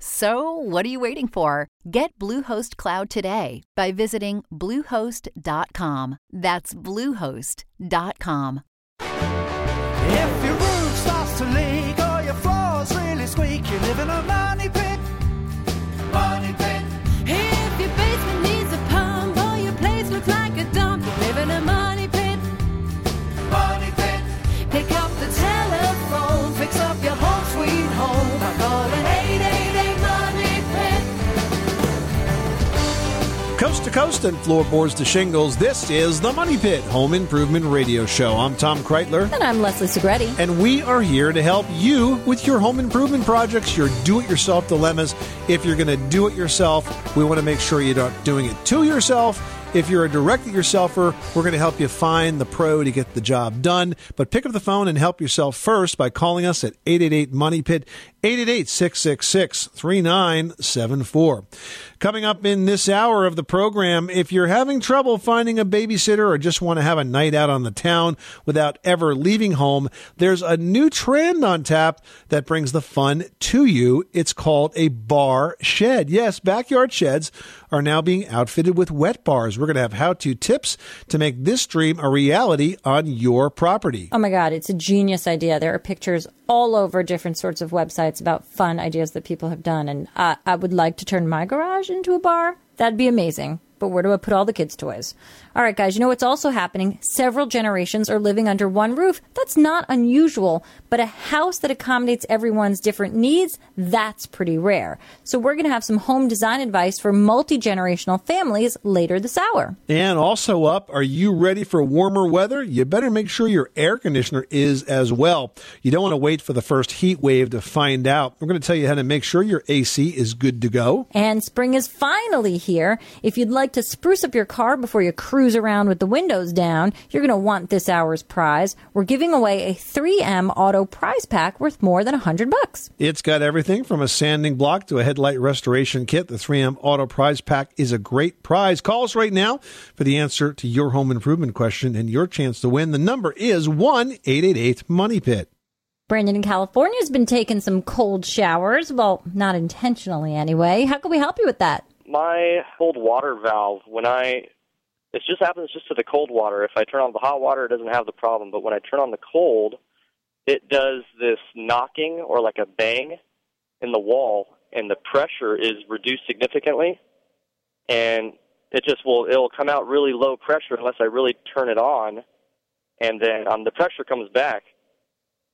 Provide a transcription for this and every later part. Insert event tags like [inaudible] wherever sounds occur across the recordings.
So, what are you waiting for? Get Bluehost Cloud today by visiting Bluehost.com. That's Bluehost.com. If your roof starts to leak or your floor's really squeak, you live in a Coast to coast and floorboards to shingles, this is the Money Pit Home Improvement Radio Show. I'm Tom Kraeutler, And I'm Leslie Segrete. and we are here to help you with your home improvement projects, your do it yourself dilemmas. If you're going to do it yourself, we want to make sure you're not doing it to yourself. If you're a direct it yourselfer, we're going to help you find the pro to get the job done. But pick up the phone and help yourself first by calling us at 888 Money Pit, 888 666 3974. Coming up in this hour of the program, if you're having trouble finding a babysitter or just want to have a night out on the town without ever leaving home, there's a new trend on tap that brings the fun to you. It's called a bar shed. Yes, backyard sheds are now being outfitted with wet bars. We're going to have how to tips to make this dream a reality on your property. Oh my God, it's a genius idea. There are pictures all over different sorts of websites about fun ideas that people have done. And uh, I would like to turn my garage into a bar. That'd be amazing. But where do I put all the kids' toys? All right, guys, you know what's also happening? Several generations are living under one roof. That's not unusual, but a house that accommodates everyone's different needs, that's pretty rare. So we're going to have some home design advice for multi generational families later this hour. And also up, are you ready for warmer weather? You better make sure your air conditioner is as well. You don't want to wait for the first heat wave to find out. We're going to tell you how to make sure your AC is good to go. And spring is finally here. If you'd like to spruce up your car before you cruise around with the windows down, you're going to want this hour's prize. We're giving away a 3M auto prize pack worth more than 100 bucks. It's got everything from a sanding block to a headlight restoration kit. The 3M Auto Prize Pack is a great prize. Call us right now for the answer to your home improvement question and your chance to win. The number is 1 888 Money Pit. Brandon in California has been taking some cold showers. Well, not intentionally anyway. How can we help you with that? my cold water valve when I it just happens just to the cold water. If I turn on the hot water, it doesn't have the problem, but when I turn on the cold, it does this knocking or like a bang in the wall, and the pressure is reduced significantly, and it just will it'll come out really low pressure unless I really turn it on, and then um, the pressure comes back.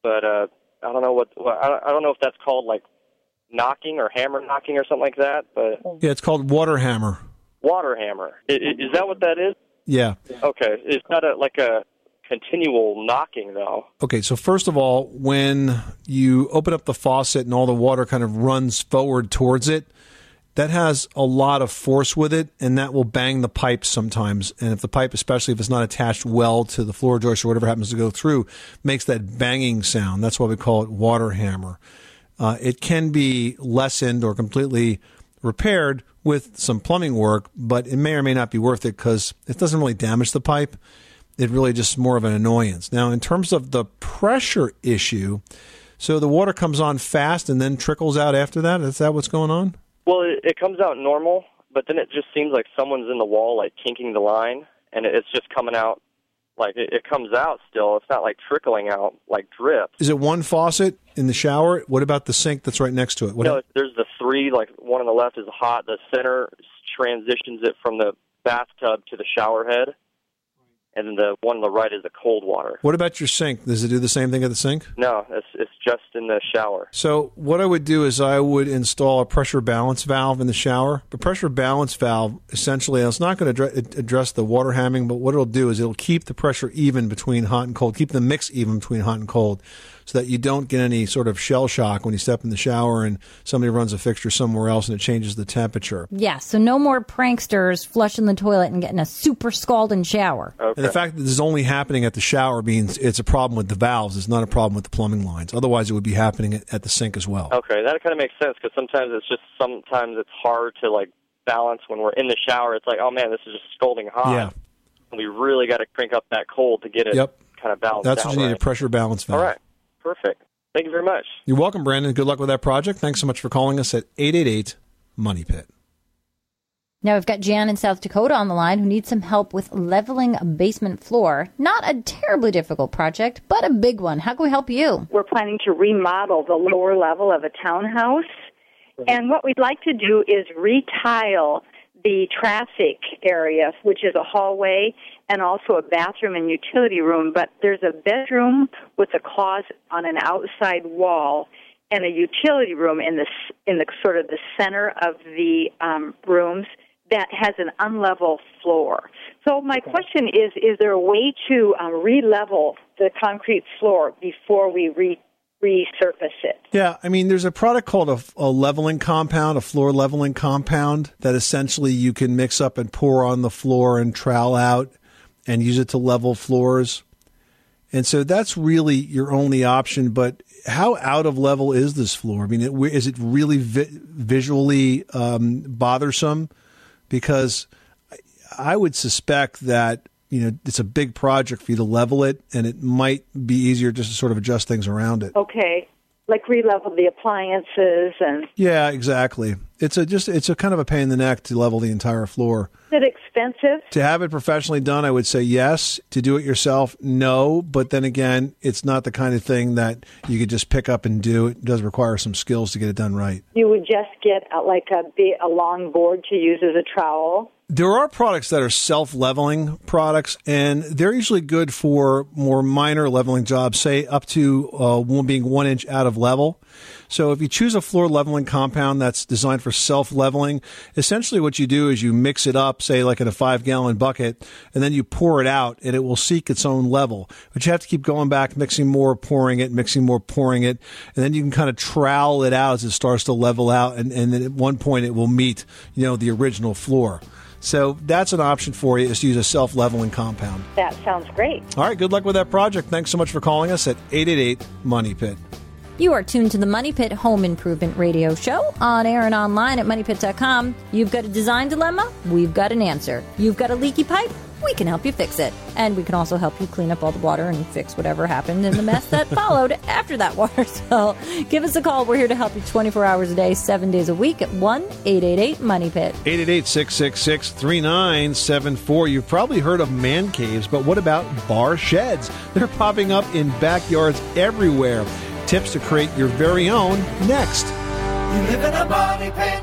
But uh, I don't know what I don't know if that's called like knocking or hammer knocking or something like that, but Yeah, it's called Water Hammer. Water hammer. I- i- Is that what that is? Yeah. Okay, it's not a like a continual knocking though. Okay, so first of all, when you open up the faucet and all the water kind of runs forward towards it, that has a lot of force with it, and that will bang the pipe sometimes. And if the pipe, especially if it's not attached well to the floor joist or whatever happens to go through, makes that banging sound. That's why we call it water hammer. Uh, it can be lessened or completely repaired with some plumbing work, but it may or may not be worth it because it doesn't really damage the pipe. It really just more of an annoyance. Now, in terms of the pressure issue, so the water comes on fast and then trickles out after that. Is that what's going on? Well, it, it comes out normal, but then it just seems like someone's in the wall, like kinking the line, and it, it's just coming out like it, it comes out still. It's not like trickling out like drips. Is it one faucet in the shower? What about the sink that's right next to it? What No, there's the three. Like one on the left is hot. The center transitions it from the bathtub to the shower head, and then the one on the right is the cold water. What about your sink? Does it do the same thing at the sink? No, it's it's just in the shower. So what I would do is I would install a pressure balance valve in the shower. The pressure balance valve essentially it's not going to address, address the water hamming, but what it'll do is it'll keep the pressure even between hot and cold, keep the mix even between hot and cold, so that you don't get any sort of shell shock when you step in the shower and somebody runs a fixture somewhere else and it changes the temperature. Yeah, so no more pranksters flushing the toilet and getting a super scalding shower. Okay. And the fact that this is only happening at the shower means it's a problem with the valves. It's not a problem with the plumbing lines. Otherwise, it would be happening at, at the sink as well. Okay, that kind of makes sense because sometimes it's just sometimes it's hard to like balance when we're in the shower. It's like, oh man, this is just scalding hot. Yeah. And we really got to crank up that cold to get it Yep. kind of balanced That's what you need a pressure balance valve. All right, perfect. Thank you very much. You're welcome, Brandon. Good luck with that project. Thanks so much for calling us at 888 Money Pit. Now we've got Jan in South Dakota on the line who needs some help with leveling a basement floor. Not a terribly difficult project, but a big one. How can we help you? we're planning to remodel the lower level of a townhouse. And what we'd like to do is retile the traffic area, which is a hallway and also a bathroom and utility room. But there's a bedroom with a closet on an outside wall and a utility room in the in the sort of the center of the um, rooms that has an unlevel floor. So my question is: Is there a way to um, re-level the concrete floor before we re- resurface it? Yeah, I mean, there's a product called a, a leveling compound, a floor leveling compound that essentially you can mix up and pour on the floor and trowel out and use it to level floors. And so that's really your only option. But how out of level is this floor? I mean, it, is it really vi- visually um, bothersome? Because I- I would suspect that you know it's a big project for you to level it, and it might be easier just to sort of adjust things around it. Okay, like re-level the appliances and Yeah, exactly. It's a just it's a kind of a pain in the neck to level the entire floor. is it expensive? To have it professionally done, I would say yes. To do it yourself, no. But then again, it's not the kind of thing that you could just pick up and do. It does require some skills to get it done right. You would just get like a a long board to use as a trowel. There are products that are self leveling products, and they're usually good for more minor leveling jobs, say up to uh, one being one inch out of level. So if you choose a floor leveling compound that's designed for self leveling, essentially what you do is you mix it up, say like in a five gallon bucket, and then you pour it out and it will seek its own level. But you have to keep going back, mixing more, pouring it, mixing more, pouring it, and then you can kind of trowel it out as it starts to level out, and, and then at one point it will meet, you know, the original floor. So that's an option for you is to use a self leveling compound. That sounds great. All right, good luck with that project. Thanks so much for calling us at 888 Money Pit. You are tuned to the Money Pit Home Improvement Radio Show on air and online at moneypit.com. You've got a design dilemma? We've got an answer. You've got a leaky pipe? We can help you fix it. And we can also help you clean up all the water and fix whatever happened in the mess that [laughs] followed after that water. [laughs] spill. give us a call. We're here to help you 24 hours a day, seven days a week at 1 888 Money Pit. 888 666 3974. You've probably heard of man caves, but what about bar sheds? They're popping up in backyards everywhere. Tips to create your very own next. You live in a money pit.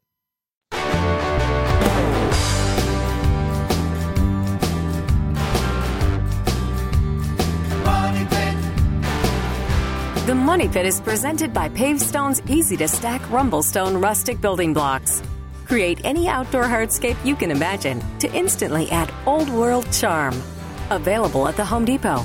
The Money Pit is presented by Pavestone's easy to stack Rumblestone rustic building blocks. Create any outdoor hardscape you can imagine to instantly add old world charm. Available at the Home Depot.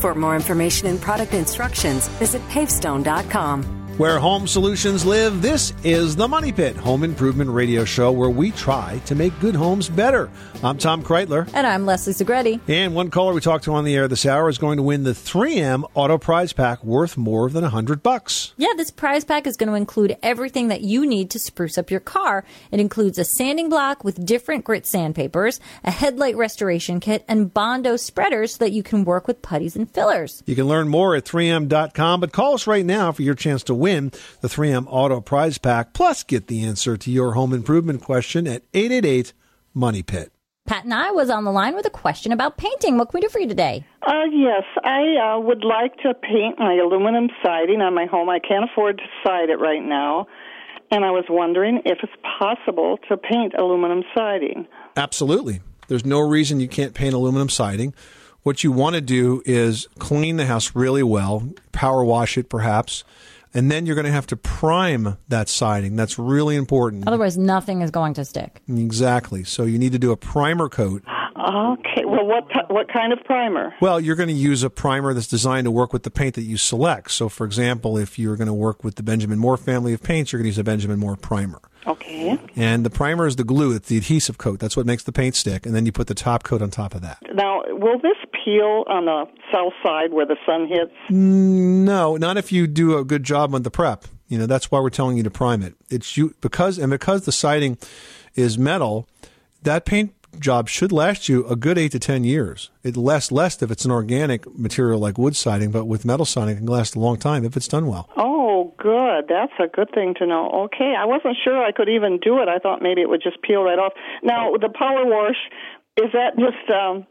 For more information and product instructions, visit pavestone.com. Where home solutions live, this is the Money Pit Home Improvement Radio Show where we try to make good homes better. I'm Tom Kraeutler. And I'm Leslie Segrete. And one caller we talked to on the air this hour is going to win the 3M Auto Prize Pack worth more than 100 bucks. Yeah, this prize pack is going to include everything that you need to spruce up your car. It includes a sanding block with different grit sandpapers, a headlight restoration kit, and Bondo spreaders so that you can work with putties and fillers. You can learn more at 3m.com, but call us right now for your chance to win the 3M Auto Prize Pack, plus get the answer to your home improvement question at 888 Money Pit. Pat and I was on the line with a question about painting. What can we do for you today? Uh, yes, I uh, would like to paint my aluminum siding on my home. I can't afford to side it right now, and I was wondering if it's possible to paint aluminum siding. Absolutely. There's no reason you can't paint aluminum siding. What you want to do is clean the house really well, power wash it perhaps, and then you're going to have to prime that siding. That's really important. Otherwise, nothing is going to stick. Exactly. So you need to do a primer coat. Okay. Well, what what kind of primer? Well, you're going to use a primer that's designed to work with the paint that you select. So, for example, if you're going to work with the Benjamin Moore family of paints, you're going to use a Benjamin Moore primer. Okay. And the primer is the glue, it's the adhesive coat. That's what makes the paint stick. And then you put the top coat on top of that. Now, will this peel on the south side where the sun hits? No, not if you do a good job on the prep. You know, that's why we're telling you to prime it. It's you because and because the siding is metal, that paint job should last you a good eight to ten years. It lasts less if it's an organic material like wood siding, but with metal siding, it can last a long time if it's done well. Oh, good. That's a good thing to know. Okay, I wasn't sure I could even do it. I thought maybe it would just peel right off. Now, the power wash is that just? Um,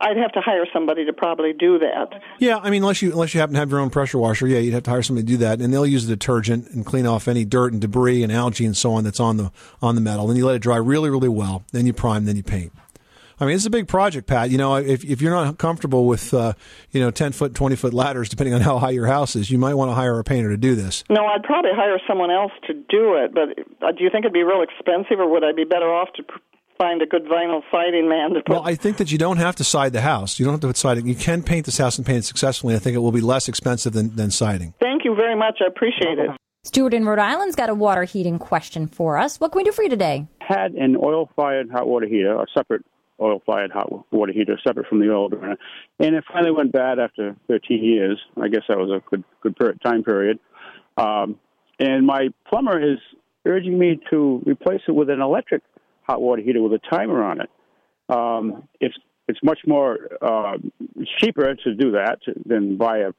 I'd have to hire somebody to probably do that. Yeah, I mean, unless you unless you happen to have your own pressure washer, yeah, you'd have to hire somebody to do that, and they'll use the detergent and clean off any dirt and debris and algae and so on that's on the on the metal. Then you let it dry really, really well. Then you prime. Then you paint. I mean, it's a big project, Pat. You know, if if you're not comfortable with uh, you know ten foot, twenty foot ladders, depending on how high your house is, you might want to hire a painter to do this. No, I'd probably hire someone else to do it. But uh, do you think it'd be real expensive, or would I be better off to pr- find a good vinyl siding man to put? Well, I think that you don't have to side the house. You don't have to put siding. You can paint this house and paint it successfully. I think it will be less expensive than, than siding. Thank you very much. I appreciate it. Stuart in Rhode Island's got a water heating question for us. What can we do for you today? had an oil-fired hot water heater, a separate oil-fired hot water heater, separate from the oil burner, and it finally went bad after 13 years. I guess that was a good good per- time period. Um, and my plumber is urging me to replace it with an electric hot water heater with a timer on it. Um, it's it's much more uh, cheaper to do that than buy a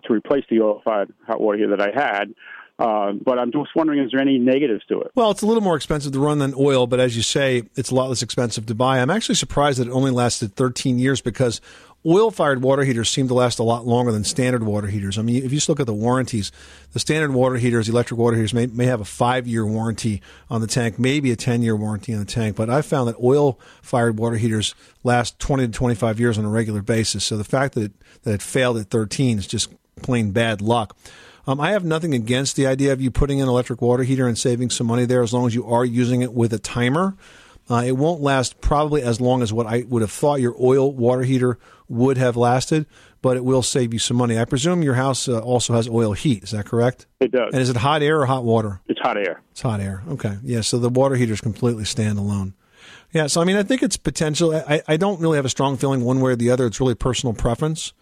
to replace the oil-fired hot water heater that I had. Uh, but I'm just wondering, is there any negatives to it? Well, it's a little more expensive to run than oil, but as you say, it's a lot less expensive to buy. I'm actually surprised that it only lasted 13 years because oil fired water heaters seem to last a lot longer than standard water heaters. I mean, if you just look at the warranties, the standard water heaters, electric water heaters, may, may have a five year warranty on the tank, maybe a 10 year warranty on the tank. But I've found that oil fired water heaters last 20 to 25 years on a regular basis. So the fact that it, that it failed at 13 is just plain bad luck. Um, I have nothing against the idea of you putting in an electric water heater and saving some money there as long as you are using it with a timer. Uh, it won't last probably as long as what I would have thought your oil water heater would have lasted, but it will save you some money. I presume your house uh, also has oil heat. Is that correct? It does. And is it hot air or hot water? It's hot air. It's hot air. Okay. Yeah. So the water heater is completely stand alone. Yeah. So I mean, I think it's potential. I, I don't really have a strong feeling one way or the other. It's really personal preference.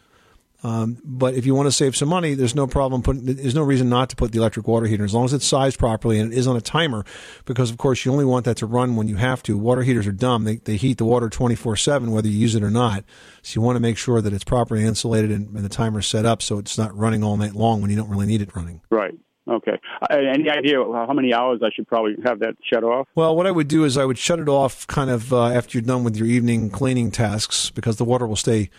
Um, but if you want to save some money, there's no problem putting. There's no reason not to put the electric water heater as long as it's sized properly and it is on a timer, because of course you only want that to run when you have to. Water heaters are dumb; they they heat the water 24 seven whether you use it or not. So you want to make sure that it's properly insulated and, and the timer's set up so it's not running all night long when you don't really need it running. Right. Okay. Uh, any idea how many hours I should probably have that shut off? Well, what I would do is I would shut it off kind of uh, after you're done with your evening cleaning tasks because the water will stay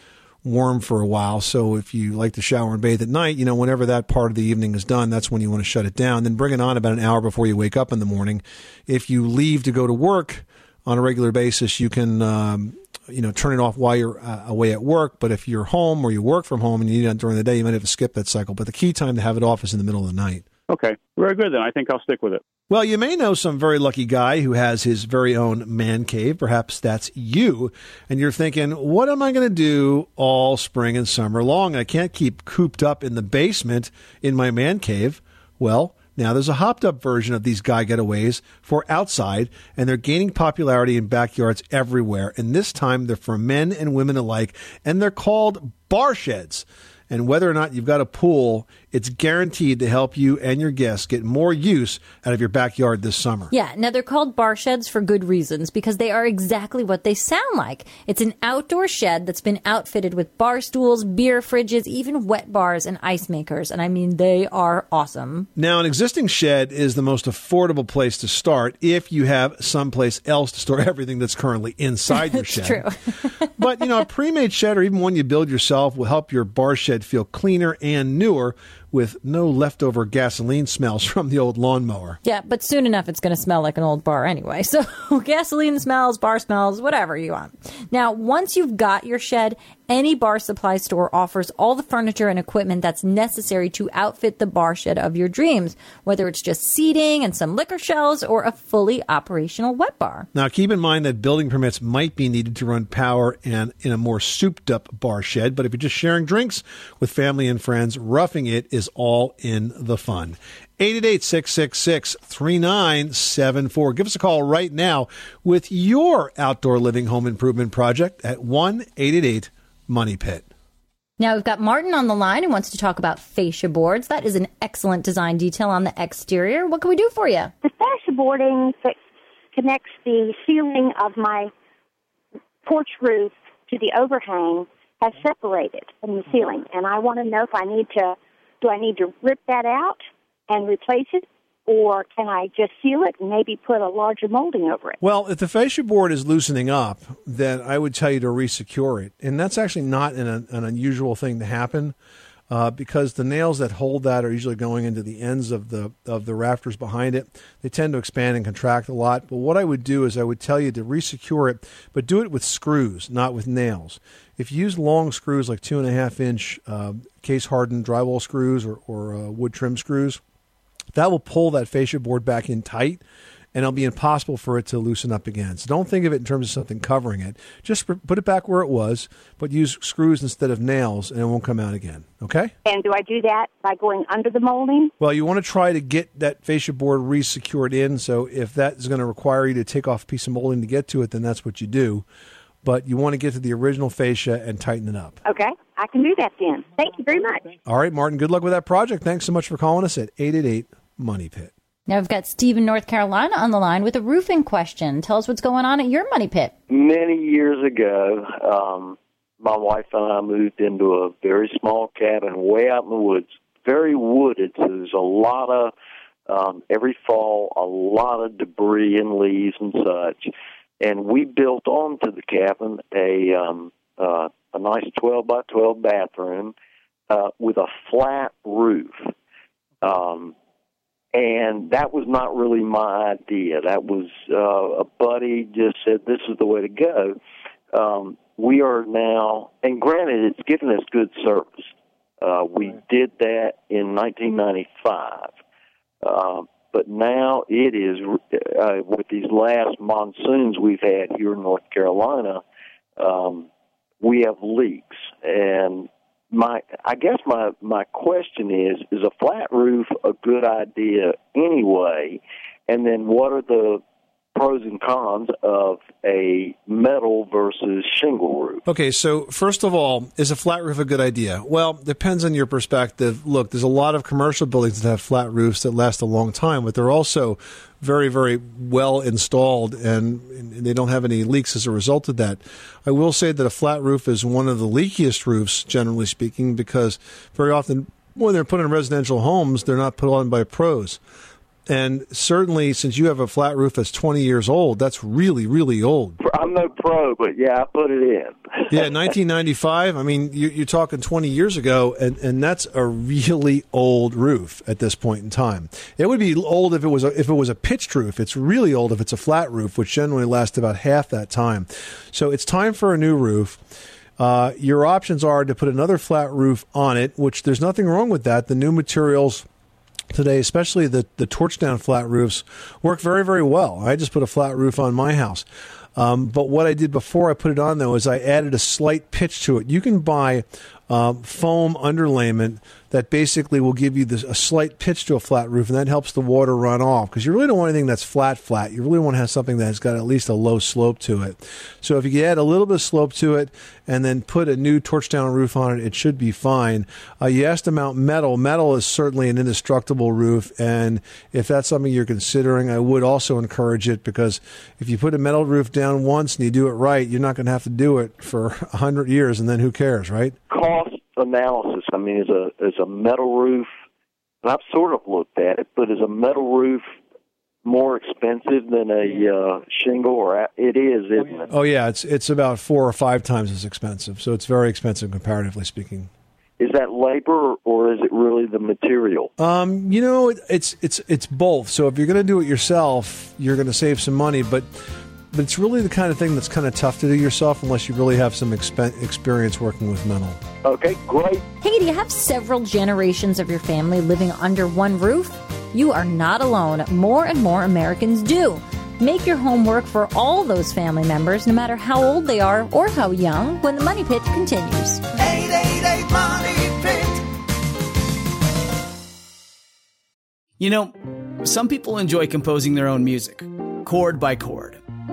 warm for a while. So if you like to shower and bathe at night, you know, whenever that part of the evening is done, that's when you want to shut it down. Then bring it on about an hour before you wake up in the morning. If you leave to go to work on a regular basis, you can, um, you know, turn it off while you're uh, away at work. But if you're home or you work from home and you need it during the day, you might have to skip that cycle. But the key time to have it off is in the middle of the night. Okay. Very good then. I think I'll stick with it. Well, you may know some very lucky guy who has his very own man cave. Perhaps that's you. And you're thinking, what am I going to do all spring and summer long? I can't keep cooped up in the basement in my man cave. Well, now there's a hopped up version of these guy getaways for outside, and they're gaining popularity in backyards everywhere. And this time they're for men and women alike, and they're called bar sheds. And whether or not you've got a pool, it's guaranteed to help you and your guests get more use out of your backyard this summer. Yeah, now they're called bar sheds for good reasons because they are exactly what they sound like. It's an outdoor shed that's been outfitted with bar stools, beer fridges, even wet bars and ice makers. And I mean, they are awesome. Now, an existing shed is the most affordable place to start if you have someplace else to store [laughs] everything that's currently inside your [laughs] shed. true. [laughs] but, you know, a pre made shed or even one you build yourself will help your bar shed feel cleaner and newer with no leftover gasoline smells [laughs] from the old lawnmower. Yeah, but soon enough it's going to smell like an old bar anyway. [laughs] So gasoline smells, bar smells, whatever you want. Now, once you've got your shed, any bar supply store offers all the furniture and equipment that's necessary to outfit the bar shed of your dreams, whether it's just seating and some liquor shelves or a fully operational wet bar. Now, keep in mind that building permits might be needed to run power and in a more souped up bar shed, but if you're just sharing drinks with family and friends, roughing it is all in the fun. 888-666-3974. Give us a call right now with your outdoor living home improvement project at 1-888-MONEY PIT. Now we've got Martin on the line who wants to talk about fascia boards. That is an excellent design detail on the exterior. What can we do for you? The fascia boarding that connects the ceiling of my porch roof to the overhang has separated from the ceiling, and I want to know if I need to. Do I need to rip that out and replace it, or can I just seal it and maybe put a larger molding over it? Well, if the fascia board is loosening up, then I would tell you to resecure it. And that's actually not an, an unusual thing to happen uh, because the nails that hold that are usually going into the ends of the of the rafters behind it. They tend to expand and contract a lot. But what I would do is I would tell you to resecure it, but do it with screws, not with nails. If you use long screws like two and a half inch uh, case hardened drywall screws or, or uh, wood trim screws, that will pull that fascia board back in tight and it'll be impossible for it to loosen up again. So don't think of it in terms of something covering it. Just put it back where it was, but use screws instead of nails and it won't come out again. Okay? And do I do that by going under the molding? Well, you want to try to get that fascia board re-secured in. So if that is going to require you to take off a piece of molding to get to it, then that's what you do. But you want to get to the original fascia and tighten it up. Okay, I I can do that then. Thank you very much. All right, Martin, good luck with that project. Thanks so much for calling us at 888 Money Pit. Now we've got Steve in North Carolina on the line with a roofing question. Tell us what's going on at your money pit. Many years ago, um, my wife and I moved into a very small cabin way out in the woods, very wooded. So there's a lot of um, every fall, a lot of debris and leaves and such. And we built onto the cabin a um, uh, a nice 12 by 12 bathroom uh, with a flat roof. Um, and that was not really my idea. That was uh, a buddy just said this is the way to go. Um, we are now, and granted, it's given us good service. Uh, we did that in 1995, uh, but now it is uh, with these last monsoons we've had here in North Carolina. Um, we have leaks, and my I guess my my question is is a flat roof a good idea anyway? And then what are the pros and cons of a metal versus shingle roof? Okay, so first of all, is a flat roof a good idea? Well, depends on your perspective. Look, there's a lot of commercial buildings that have flat roofs that last a long time, but they're also very, very well installed and, they don't have any leaks as a result of that. I will say that a flat roof is one of the leakiest roofs, generally speaking, because very often when they're put in residential homes, they're not put on by pros. And certainly, since you have a flat roof that's 20 years old, that's really, really old. I'm no pro, but yeah, I put it in. yeah, 1995. I mean, you, you're talking 20 years ago, and, and that's a really old roof at this point in time. It would be old if it was a, if it was a pitched roof. It's really old if it's a flat roof, which generally lasts about half that time. So it's time for a new roof. Uh, your options are to put another flat roof on it, which there's nothing wrong with that. The new materials today, especially the, the torch down flat roofs, work very, very well. I just put a flat roof on my house. Um, but what I did before I put it on, though, is I added a slight pitch to it. You can buy um, foam underlayment that basically will give you this, a slight pitch to a flat roof, and that helps the water run off because you really don't want anything that's flat, flat. You really want to have something that's got at least a low slope to it. So if you add a little bit of slope to it and then put a new torch down roof on it, it should be fine. Uh, you asked about metal. Metal is certainly an indestructible roof, and if that's something you're considering, I would also encourage it because if you put a metal roof down once and you do it right, you're not going to have to do it for a hundred years, and then who cares, right? Cost analysis. I mean, is a is a metal roof, and I've sort of looked at it, but is a metal roof more expensive than a uh, shingle, or a- it is, isn't it? Oh yeah, it's it's about four or five times as expensive. So it's very expensive comparatively speaking. Is that labor, or is it really the material? Um, you know, it, it's it's it's both. So if you're going to do it yourself, you're going to save some money, but but it's really the kind of thing that's kind of tough to do yourself unless you really have some expen- experience working with metal. Okay, great. Hey, do you have several generations of your family living under one roof? You are not alone. More and more Americans do. Make your home work for all those family members, no matter how old they are or how young, when the Money Pit continues. 888 Money Pit. You know, some people enjoy composing their own music, chord by chord,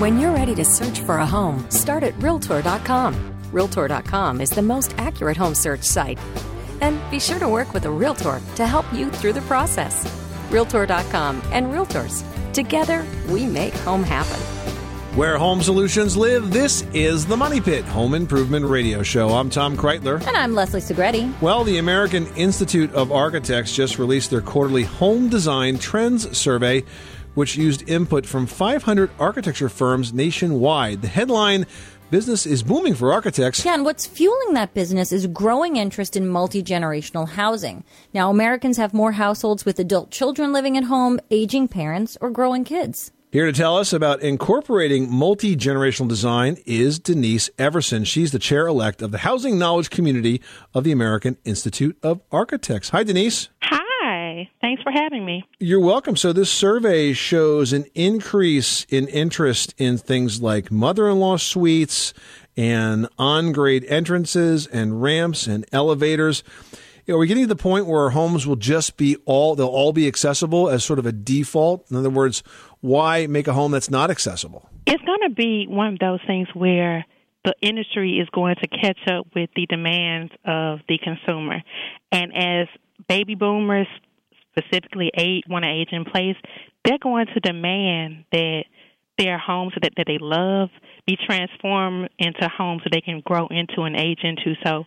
When you're ready to search for a home, start at Realtor.com. Realtor.com is the most accurate home search site. And be sure to work with a Realtor to help you through the process. Realtor.com and Realtors. Together, we make home happen. Where home solutions live, this is the Money Pit Home Improvement Radio Show. I'm Tom Kraeutler. And I'm Leslie Segrete. Well, the American Institute of Architects just released their quarterly Home Design Trends Survey, which used input from 500 architecture firms nationwide. The headline Business is booming for architects. Yeah, and what's fueling that business is growing interest in multi generational housing. Now, Americans have more households with adult children living at home, aging parents, or growing kids. Here to tell us about incorporating multi generational design is Denise Everson. She's the chair elect of the Housing Knowledge Community of the American Institute of Architects. Hi, Denise. Hi. Thanks for having me. You're welcome. So, this survey shows an increase in interest in things like mother in law suites and on grade entrances and ramps and elevators. Are we getting to the point where our homes will just be all, they'll all be accessible as sort of a default? In other words, why make a home that's not accessible? It's going to be one of those things where the industry is going to catch up with the demands of the consumer. And as baby boomers specifically age, want to age in place, they're going to demand that their homes that, that they love be transformed into homes that they can grow into and age into. So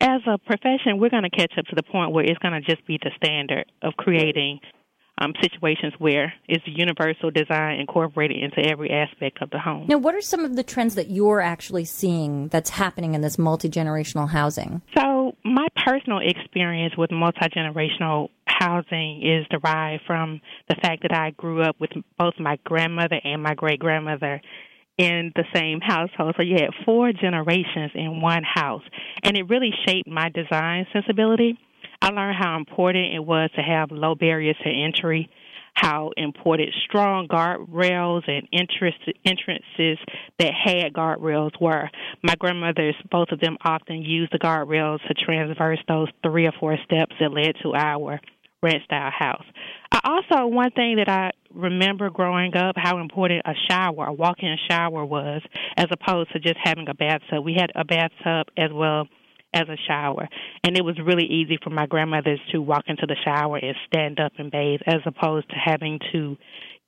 as a profession, we're going to catch up to the point where it's going to just be the standard of creating um, situations where it's universal design incorporated into every aspect of the home. Now, what are some of the trends that you're actually seeing that's happening in this multi generational housing? So, my personal experience with multi generational housing is derived from the fact that I grew up with both my grandmother and my great grandmother in the same household. So you had four generations in one house. And it really shaped my design sensibility. I learned how important it was to have low barriers to entry, how important strong guardrails and entrances that had guardrails were. My grandmothers, both of them often used the guardrails to traverse those three or four steps that led to our ranch style house. I also one thing that I remember growing up how important a shower, a walk-in shower was, as opposed to just having a bathtub. We had a bathtub as well as a shower, and it was really easy for my grandmothers to walk into the shower and stand up and bathe, as opposed to having to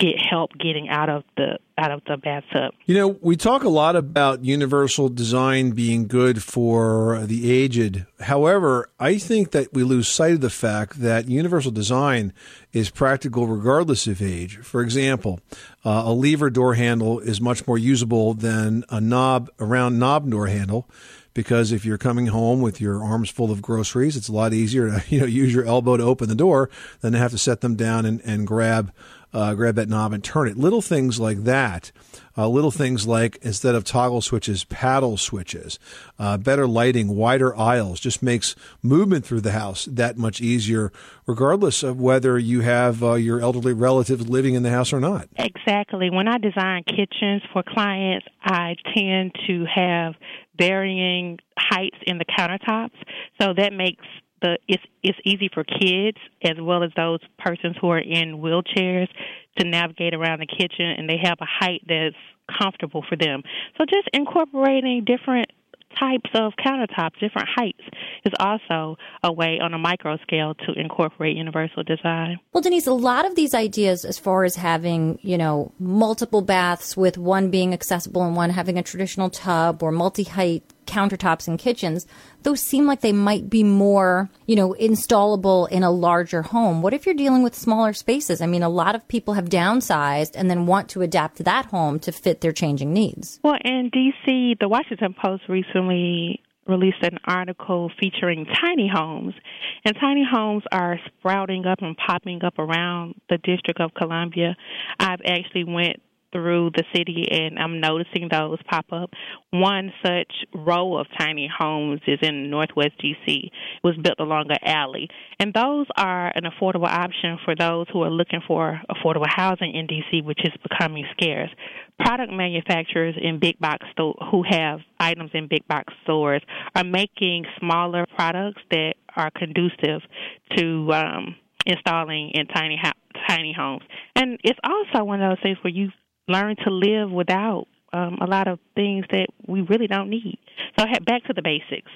get help getting out of the out of the bathtub. You know, we talk a lot about universal design being good for the aged. However, I think that we lose sight of the fact that universal design is practical regardless of age. For example, uh, a lever door handle is much more usable than a knob a round knob door handle because if you're coming home with your arms full of groceries, it's a lot easier to [laughs] you know use your elbow to open the door than to have to set them down and, and grab uh, grab that knob and turn it. Little things like that. Uh, little things like instead of toggle switches, paddle switches, uh, better lighting, wider aisles, just makes movement through the house that much easier, regardless of whether you have uh, your elderly relatives living in the house or not. Exactly. When I design kitchens for clients, I tend to have varying heights in the countertops, so that makes the it's it's easy for kids as well as those persons who are in wheelchairs to navigate around the kitchen and they have a height that's comfortable for them. So just incorporating different types of countertops, different heights, is also a way on a micro scale to incorporate universal design. Well, Denise, a lot of these ideas, as far as having, you know, multiple baths with one being accessible and one having a traditional tub or multi height countertops and kitchens, those seem like they might be more, you know, installable in a larger home. What if you're dealing with smaller spaces? I mean, a lot of people have downsized and then want to adapt that home to fit their changing needs. Well, in DC, the Washington Post recently released an article featuring tiny homes, and tiny homes are sprouting up and popping up around the District of Columbia. I've actually went through the city and I'm noticing those pop up. One such row of tiny homes is in Northwest DC. It was built along an alley. And those are an affordable option for those who are looking for affordable housing in DC, which is becoming scarce. Product manufacturers in big box store who have items in big box stores are making smaller products that are conducive to um, installing in tiny ho- tiny homes. And it's also one of those things where you learn to live without um, a lot of things that we really don't need. So back to the basics.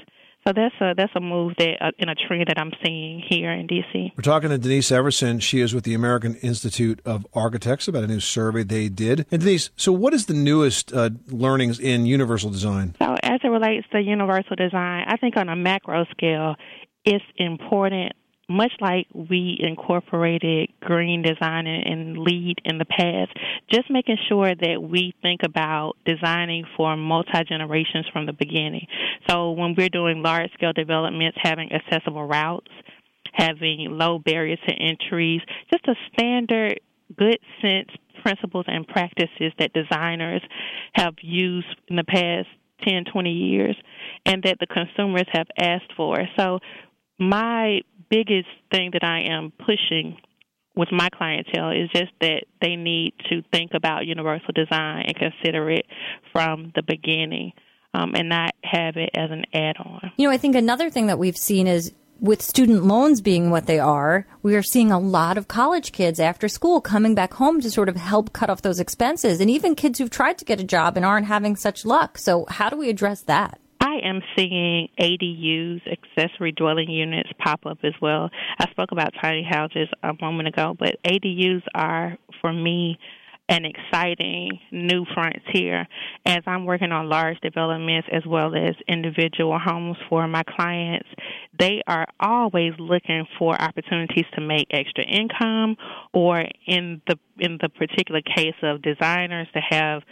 So that's a that's a move that uh, in a trend that I'm seeing here in DC. We're talking to Denise Everson. She is with the American Institute of Architects about a new survey they did. And Denise, so what is the newest uh, learnings in universal design? So as it relates to universal design, I think on a macro scale, it's important much like we incorporated green design and LEED in the past, just making sure that we think about designing for multi generations from the beginning. So when we're doing large scale developments, having accessible routes, having low barriers to entries, just a standard good sense principles and practices that designers have used in the past 10, 20 years and that the consumers have asked for. So, my biggest thing that I am pushing with my clientele is just that they need to think about universal design and consider it from the beginning um, and not have it as an add on. You know, I think another thing that we've seen is with student loans being what they are, we are seeing a lot of college kids after school coming back home to sort of help cut off those expenses, and even kids who've tried to get a job and aren't having such luck. So, how do we address that? I am seeing ADUs, accessory dwelling units, pop up as well. I spoke about tiny houses a moment ago, but ADUs are, for me, an exciting new frontier as I'm working on large developments as well as individual homes for my clients. They are always looking for opportunities to make extra income or in the in the particular case of designers to have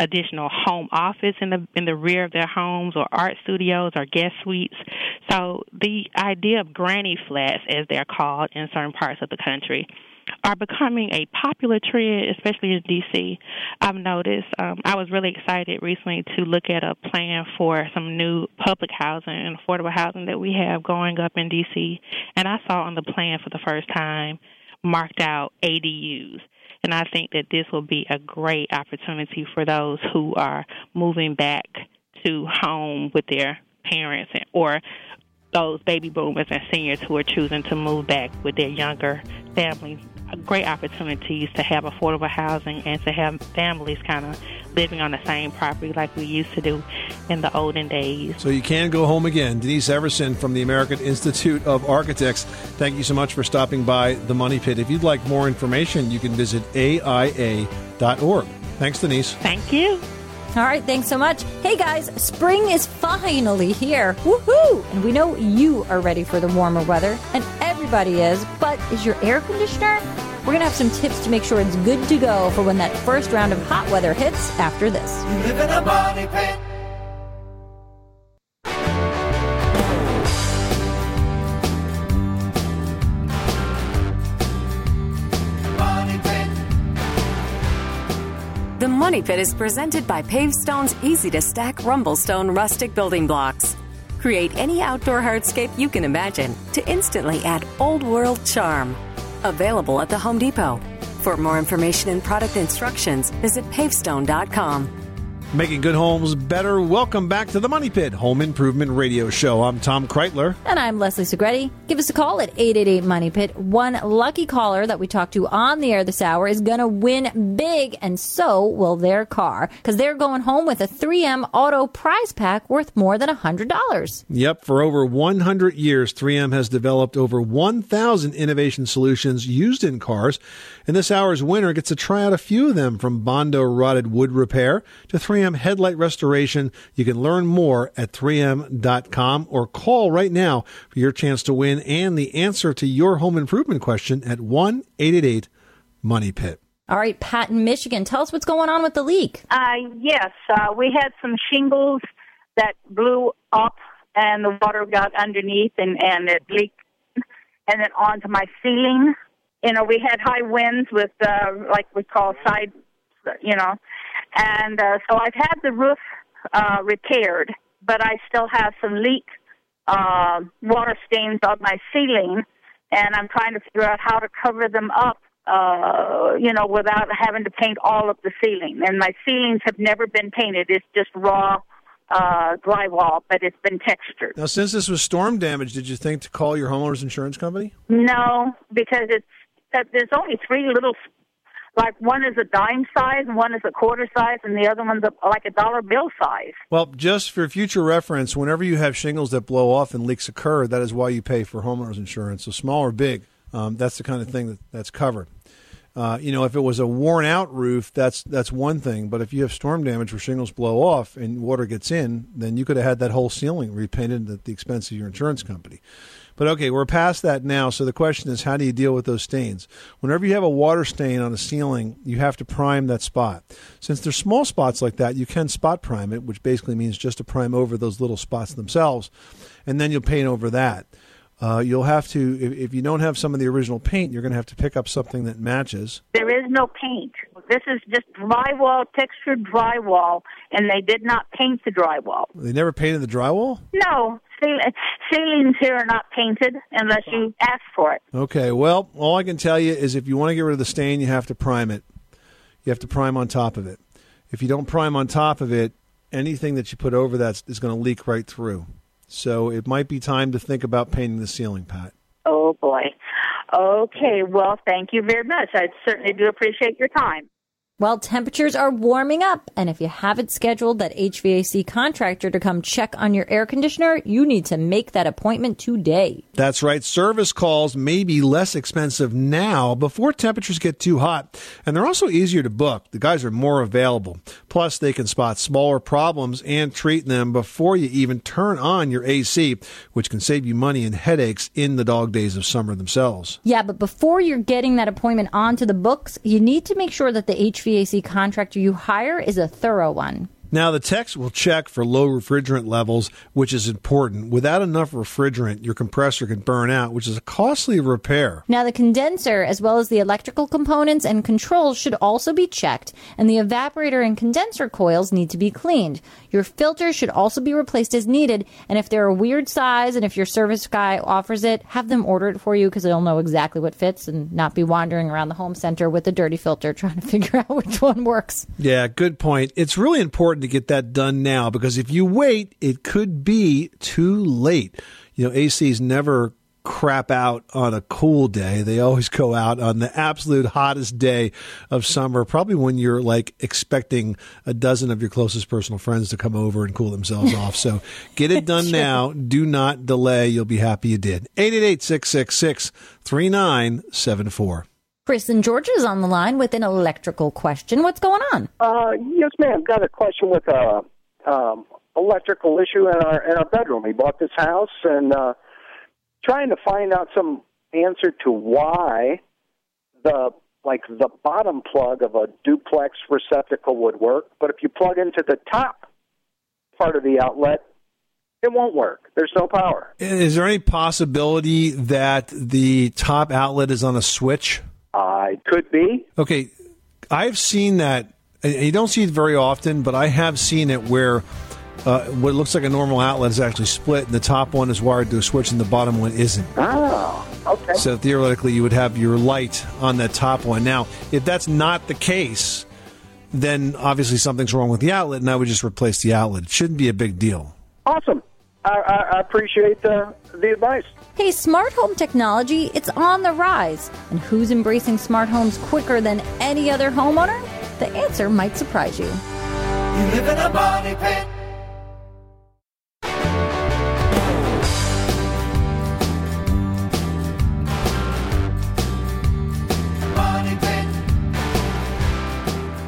additional home office in the in the rear of their homes or art studios or guest suites. So the idea of granny flats as they're called in certain parts of the country are becoming a popular trend, especially in DC. I've noticed. Um, I was really excited recently to look at a plan for some new public housing and affordable housing that we have going up in DC, and I saw on the plan for the first time marked out ADUs. And I think that this will be a great opportunity for those who are moving back to home with their parents or those baby boomers and seniors who are choosing to move back with their younger families great opportunities to have affordable housing and to have families kind of living on the same property like we used to do in the olden days. So you can go home again. Denise Everson from the American Institute of Architects, thank you so much for stopping by the Money Pit. If you'd like more information, you can visit AIA.org. Thanks, Denise. Thank you. All right, thanks so much. Hey guys, spring is finally here. Woohoo! And we know you are ready for the warmer weather, and everybody is, but is your air conditioner? We're going to have some tips to make sure it's good to go for when that first round of hot weather hits after this. Money Pit is presented by Pavestone's easy to stack Rumblestone rustic building blocks. Create any outdoor hardscape you can imagine to instantly add old world charm. Available at the Home Depot. For more information and product instructions, visit pavestone.com. Making good homes better. Welcome back to the Money Pit Home Improvement Radio Show. I'm Tom Kraeutler. And I'm Leslie Segrete. Give us a call at 888 Money Pit. One lucky caller that we talked to on the air this hour is going to win big, and so will their car because they're going home with a 3M Auto prize pack worth more than $100. Yep, for over 100 years, 3M has developed over 1,000 innovation solutions used in cars. And this hour's winner gets to try out a few of them from Bondo rotted wood repair to 3M headlight restoration. You can learn more at 3m.com or call right now for your chance to win and the answer to your home improvement question at 1 888 Money Pit. All right, Pat in Michigan, tell us what's going on with the leak. Uh, yes, uh, we had some shingles that blew up, and the water got underneath, and and it leaked, and then onto my ceiling. You know, we had high winds with uh, like we call side, you know, and uh, so I've had the roof uh, repaired, but I still have some leak uh, water stains on my ceiling, and I'm trying to figure out how to cover them up uh, you know, without having to paint all of the ceiling. And my ceilings have never been painted. It's just raw uh, drywall, but it's been textured. Now, since this was storm damage, did you think to call your homeowner's insurance company? No, because it's that there's only three little, like one is a dime size, one is a quarter size, and the other one's a, like a dollar bill size. Well, just for future reference, whenever you have shingles that blow off and leaks occur, that is why you pay for homeowner's insurance. So small or big, um, that's the kind of thing that, that's covered. Uh, you know, if it was a worn out roof, that's that's one thing. But if you have storm damage where shingles blow off and water gets in, then you could have had that whole ceiling repainted at the expense of your insurance company. But okay, we're past that now. So the question is, how do you deal with those stains? Whenever you have a water stain on a ceiling, you have to prime that spot. Since there's small spots like that, you can spot prime it, which basically means just to prime over those little spots themselves, and then you'll paint over that. Uh, you'll have to, if, if you don't have some of the original paint, you're going to have to pick up something that matches. There is no paint. This is just drywall, textured drywall, and they did not paint the drywall. They never painted the drywall? No, ceilings here are not painted unless you ask for it. Okay, well, all I can tell you is if you want to get rid of the stain, you have to prime it. You have to prime on top of it. If you don't prime on top of it, anything that you put over that is going to leak right through. So it might be time to think about painting the ceiling, Pat. Oh boy. Okay, well, thank you very much. I certainly do appreciate your time. Well, temperatures are warming up, and if you haven't scheduled that HVAC contractor to come check on your air conditioner, you need to make that appointment today. That's right. Service calls may be less expensive now before temperatures get too hot. And they're also easier to book. The guys are more available. Plus, they can spot smaller problems and treat them before you even turn on your AC, which can save you money and headaches in the dog days of summer themselves. Yeah, but before you're getting that appointment onto the books, you need to make sure that the HVAC contractor you hire is a thorough one. Now, the techs will check for low refrigerant levels, which is important. Without enough refrigerant, your compressor can burn out, which is a costly repair. Now, the condenser, as well as the electrical components and controls, should also be checked, and the evaporator and condenser coils need to be cleaned. Your filter should also be replaced as needed, and if they're a weird size and if your service guy offers it, have them order it for you because they'll know exactly what fits and not be wandering around the home center with a dirty filter [laughs] trying to figure out which one works. Yeah, good point. It's really important to get that done now because if you wait, it could be too late. You know, ACs never crap out on a cool day. They always go out on the absolute hottest day of summer, probably when you're like expecting a dozen of your closest personal friends to come over and cool themselves off. So get it done [laughs] now. Do not delay. You'll be happy you did. 888 666 3974. Chris in Georgia is on the line with an electrical question. What's going on? Uh, yes, ma'am. Got a question with a um, electrical issue in our in our bedroom. We bought this house and uh, trying to find out some answer to why the like the bottom plug of a duplex receptacle would work, but if you plug into the top part of the outlet, it won't work. There's no power. Is there any possibility that the top outlet is on a switch? I could be. Okay, I've seen that. You don't see it very often, but I have seen it where uh, what looks like a normal outlet is actually split, and the top one is wired to a switch, and the bottom one isn't. Oh, okay. So theoretically, you would have your light on that top one. Now, if that's not the case, then obviously something's wrong with the outlet, and I would just replace the outlet. It shouldn't be a big deal. Awesome. I, I, I appreciate the the advice. Hey, smart home technology, it's on the rise. And who's embracing smart homes quicker than any other homeowner? The answer might surprise you. You live in a money pit. Money pit.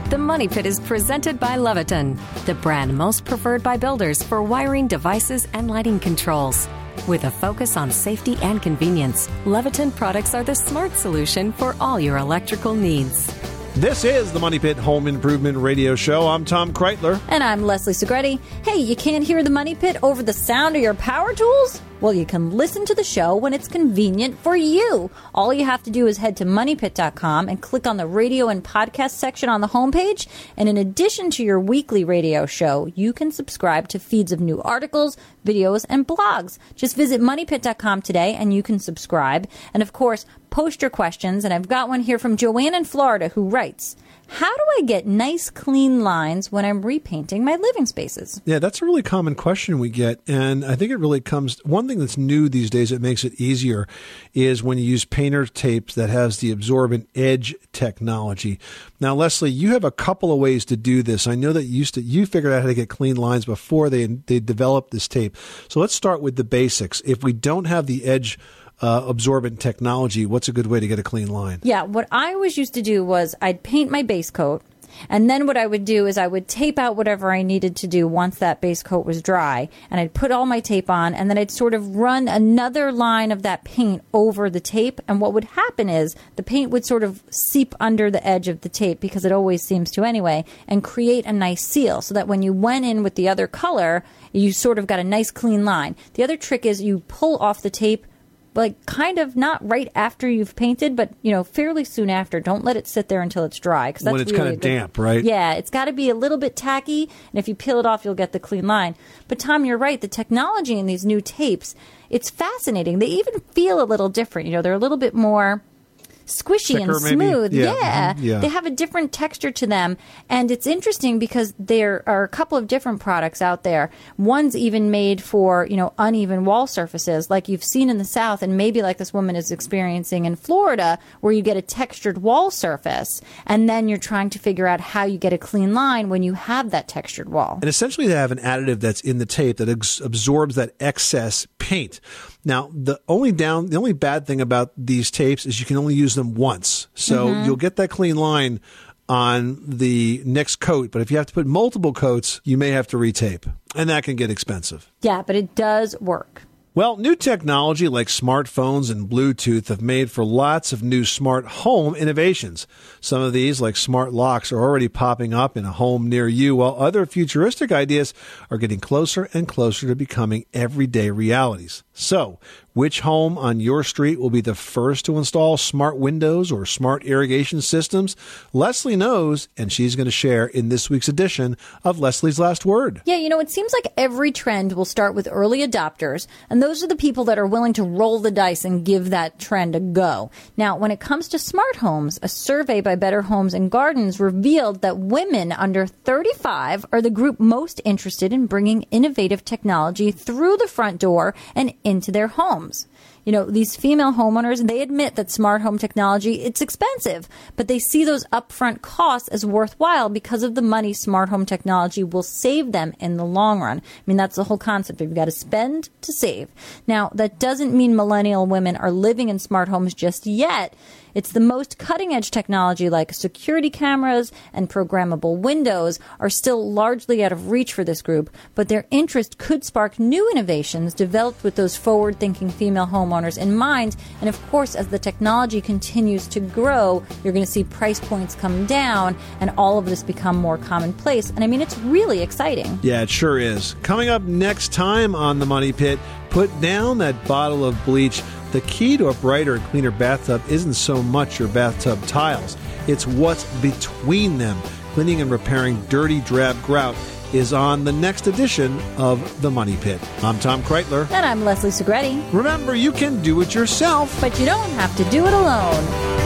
The Money Pit is presented by Leviton, the brand most preferred by builders for wiring devices and lighting controls. With a focus on safety and convenience, Leviton products are the smart solution for all your electrical needs. This is the Money Pit Home Improvement Radio Show. I'm Tom Kraeutler. And I'm Leslie Segrete. Hey, you can't hear the Money Pit over the sound of your power tools? Well, you can listen to the show when it's convenient for you. All you have to do is head to moneypit.com and click on the radio and podcast section on the homepage. And in addition to your weekly radio show, you can subscribe to feeds of new articles, videos, and blogs. Just visit moneypit.com today and you can subscribe. And of course, post your questions. And I've got one here from Joanne in Florida who writes, how do I get nice, clean lines when I'm repainting my living spaces? Yeah, that's a really common question we get. And I think it really comes, one that's new these days that makes it easier is when you use painter tapes that has the absorbent edge technology. Now, Leslie, you have a couple of ways to do this. I know that you used to, you figured out how to get clean lines before they, they developed this tape. So let's start with the basics. If we don't have the edge uh, absorbent technology, what's a good way to get a clean line? Yeah, what I always used to do was I'd paint my base coat. And then what I would do is I would tape out whatever I needed to do once that base coat was dry. And I'd put all my tape on and then I'd sort of run another line of that paint over the tape. And what would happen is the paint would sort of seep under the edge of the tape because it always seems to anyway and create a nice seal so that when you went in with the other color, you sort of got a nice clean line. The other trick is you pull off the tape like kind of not right after you've painted, but you know, fairly soon after. Don't let it sit there until it's dry because that's When it's really kinda a good- damp, right? Yeah, it's got to be a little bit tacky, and if you peel it off, you'll get the clean line. But Tom, you're right. The technology in these new tapes, it's fascinating. They even feel a little different. You know, they're a little bit more squishy Thicker, and smooth. Yeah, Yeah. mhm, yeah. They have a different texture to them. And it's interesting because there are a couple of different products out there. One's even made for, you know, uneven wall surfaces like you've seen in the South and maybe like this woman is experiencing in Florida where you get a textured wall surface and then you're trying to figure out how you get a clean line when you have that textured wall. And essentially, they have an additive that's in the tape that ex- absorbs that excess paint. Now, the only down, the only bad thing about these tapes is you can only use them once. So Mm-hmm. Mhm. you'll get that clean line on the next coat. But if you have to put multiple coats, you may have to retape, and that can get expensive. Yeah, but it does work. Well, new technology like smartphones and Bluetooth have made for lots of new smart home innovations. Some of these, like smart locks, are already popping up in a home near you, while other futuristic ideas are getting closer and closer to becoming everyday realities. So, which home on your street will be the first to install smart windows or smart irrigation systems? Leslie knows, and she's going to share in this week's edition of Leslie's Last Word. Yeah, you know, it seems like every trend will start with early adopters, and those are the people that are willing to roll the dice and give that trend a go. Now, when it comes to smart homes, a survey by Better Homes and Gardens revealed that women under 35 are the group most interested in bringing innovative technology through the front door and into their homes. You know, these female homeowners, they admit that smart home technology, it's expensive, but they see those upfront costs as worthwhile because of the money smart home technology will save them in the long run. I mean, that's the whole concept. You've got to spend to save. Now, that doesn't mean millennial women are living in smart homes just yet. It's the most cutting edge technology like security cameras and programmable windows are still largely out of reach for this group, but their interest could spark new innovations developed with those forward thinking female homeowners in mind. And of course, as the technology continues to grow, you're going to see price points come down and all of this become more commonplace. And I mean, it's really exciting. Yeah, it sure is. Coming up next time on the Money Pit, put down that bottle of bleach. The key to a brighter and cleaner bathtub isn't so much your bathtub tiles, it's what's between them. Cleaning and repairing dirty, drab grout is on the next edition of The Money Pit. I'm Tom Kraeutler. And I'm Leslie Segrete. Remember, you can do it yourself, but you don't have to do it alone.